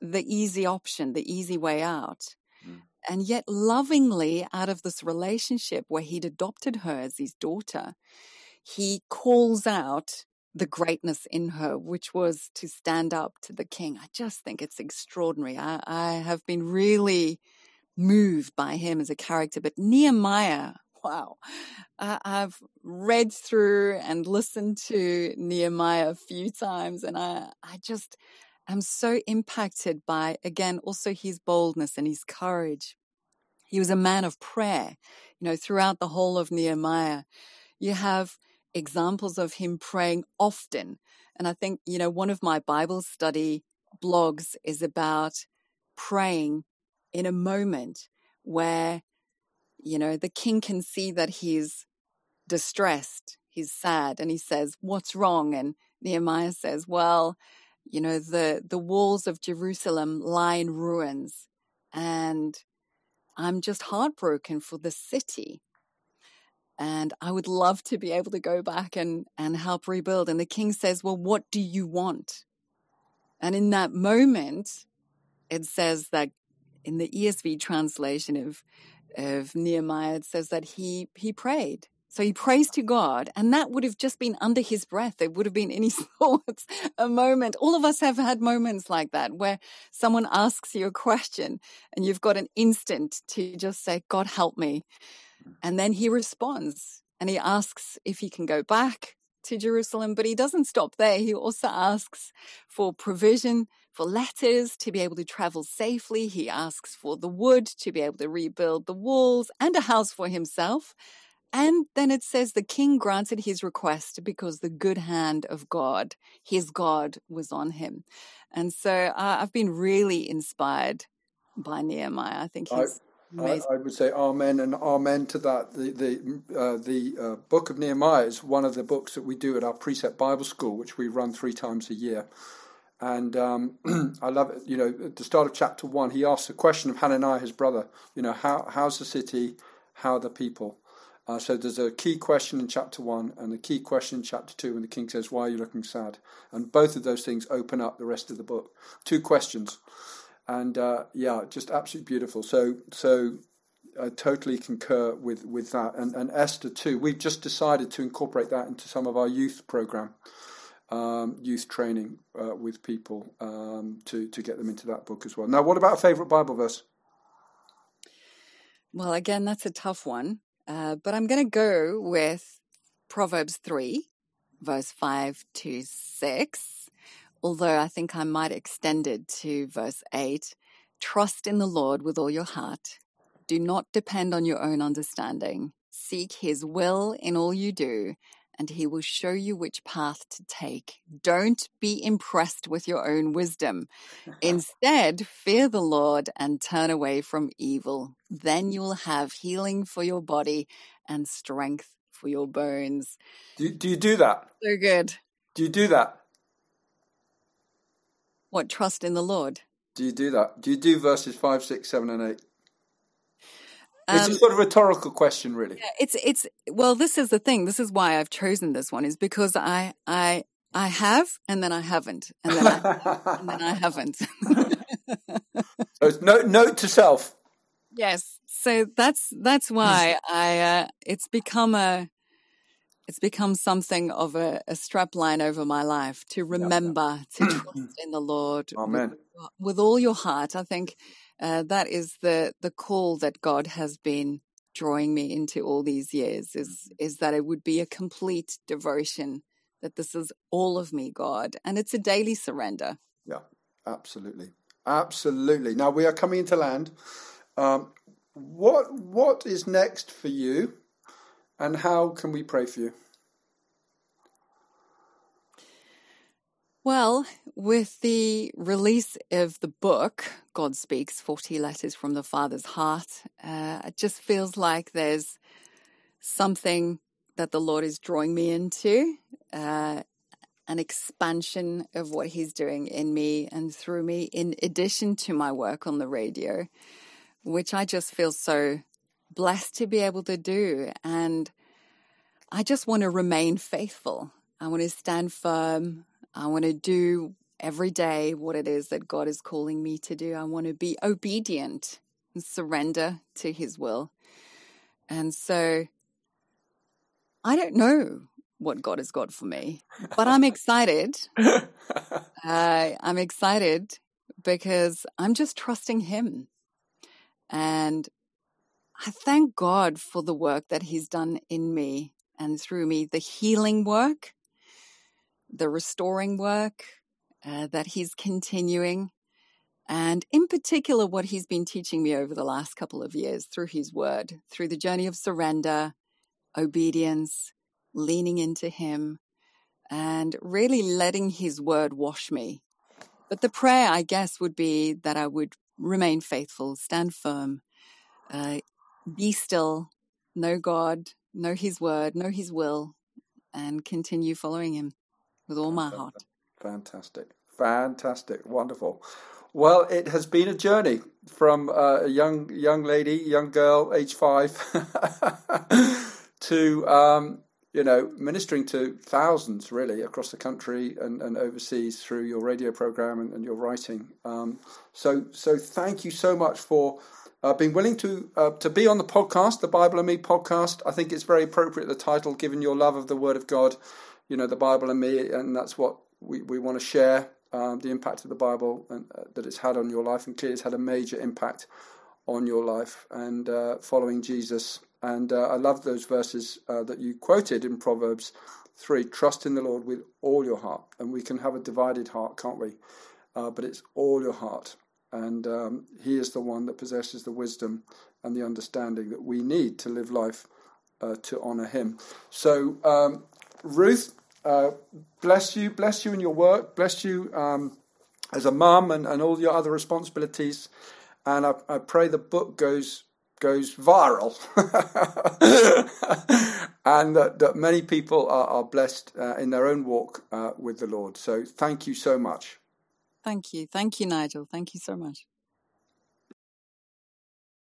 the easy option, the easy way out. Mm. And yet, lovingly, out of this relationship where he'd adopted her as his daughter, he calls out the greatness in her, which was to stand up to the king. I just think it's extraordinary. I, I have been really moved by him as a character. But Nehemiah, [laughs] wow, I've read through and listened to Nehemiah a few times, and I, I just am so impacted by, again, also his boldness and his courage. He was a man of prayer. You know, throughout the whole of Nehemiah, you have examples of him praying often. And I think, you know, one of my Bible study blogs is about praying in a moment where, you know, the king can see that he's distressed, he's sad, and he says, What's wrong? And Nehemiah says, Well, you know, the, the walls of Jerusalem lie in ruins, and I'm just heartbroken for the city. And I would love to be able to go back and, and help rebuild. And the king says, Well, what do you want? And in that moment, it says that in the ESV translation of, of Nehemiah, it says that he, he prayed. So he prays to God, and that would have just been under his breath. It would have been in his [laughs] thoughts, a moment. All of us have had moments like that where someone asks you a question and you've got an instant to just say, God, help me. Mm. And then he responds and he asks if he can go back to Jerusalem, but he doesn't stop there. He also asks for provision for letters to be able to travel safely. He asks for the wood to be able to rebuild the walls and a house for himself. And then it says the king granted his request because the good hand of God, his God, was on him. And so uh, I've been really inspired by Nehemiah. I think I- he's I, amazing. I would say amen and amen to that. The the uh, the uh, book of Nehemiah is one of the books that we do at our Precept Bible School, which we run three times a year. And um, [clears throat] I love it. You know, at the start of chapter one, he asks the question of Hananiah, his brother. You know, how how's the city? How are the people? Uh, so there's a key question in chapter one and a key question in chapter two, when the king says, "Why are you looking sad?" And both of those things open up the rest of the book. Two questions and uh, yeah, just absolutely beautiful. So so I totally concur with with that, and and Esther too. We've just decided to incorporate that into some of our youth program, um, youth training uh, with people um, to to get them into that book as well. Now, what about a favorite Bible verse? Well, again, that's a tough one. Uh, but I'm going to go with Proverbs 3, verse 5 to 6. Although I think I might extend it to verse 8. Trust in the Lord with all your heart. Do not depend on your own understanding. Seek his will in all you do, and he will show you which path to take. Don't be impressed with your own wisdom. [laughs] Instead, fear the Lord and turn away from evil. Then you'll have healing for your body and strength for your bones. Do, do you do that? So good. Do you do that? What trust in the Lord? Do you do that? Do you do verses five, six, seven, and eight? It's Um, a sort of rhetorical question, really. it's it's well this is the thing this is why i've chosen this one is because i i i have and then i haven't and then i, and then I haven't [laughs] So it's note, note to self. yes so that's that's why [laughs] i uh it's become a it's become something of a, a strap line over my life to remember to [clears throat] trust in the lord Amen. with, with all your heart i think uh, that is the the call that god has been drawing me into all these years is is that it would be a complete devotion that this is all of me god and it's a daily surrender Yeah, absolutely, absolutely. Now we are coming into land. Um, what what is next for you, and how can we pray for you? Well, with the release of the book, God Speaks 40 Letters from the Father's Heart, uh, it just feels like there's something that the Lord is drawing me into, uh, an expansion of what He's doing in me and through me, in addition to my work on the radio, which I just feel so blessed to be able to do. And I just want to remain faithful. I want to stand firm. I want to do every day what it is that God is calling me to do. I want to be obedient and surrender to His will. And so I don't know what God has got for me, but I'm excited. [laughs] uh, I'm excited because I'm just trusting Him. And I thank God for the work that He's done in me and through me, the healing work the restoring work uh, that he's continuing, and in particular, what he's been teaching me over the last couple of years through his word, through the journey of surrender, obedience, leaning into him, and really letting his word wash me. But the prayer, I guess, would be that I would remain faithful, stand firm, uh, be still, know God, know his word, know his will, and continue following him with all my heart. Fantastic. Fantastic. Wonderful. Well, it has been a journey from uh, a young young lady, young girl, age five, [laughs] to um, you know ministering to thousands really across the country and, and overseas through your radio program and, and your writing. Um, so so thank you so much for uh, being willing to uh, to be on the podcast, the Bible and Me podcast. I think it's very appropriate the title, given your love of the Word of God you know the Bible and me, and that's what we, we want to share um, the impact of the Bible and uh, that it's had on your life, and clearly it's had a major impact on your life and uh, following Jesus. And uh, I love those verses uh, that you quoted in Proverbs three: "Trust in the Lord with all your heart." And we can have a divided heart, can't we? Uh, but it's all your heart, and um, He is the one that possesses the wisdom and the understanding that we need to live life uh, to honour Him. So. Um, Ruth, uh, bless you, bless you in your work, bless you um, as a mum and, and all your other responsibilities. And I, I pray the book goes goes viral [laughs] and that, that many people are, are blessed uh, in their own walk uh, with the Lord. So thank you so much. Thank you. Thank you, Nigel. Thank you so much.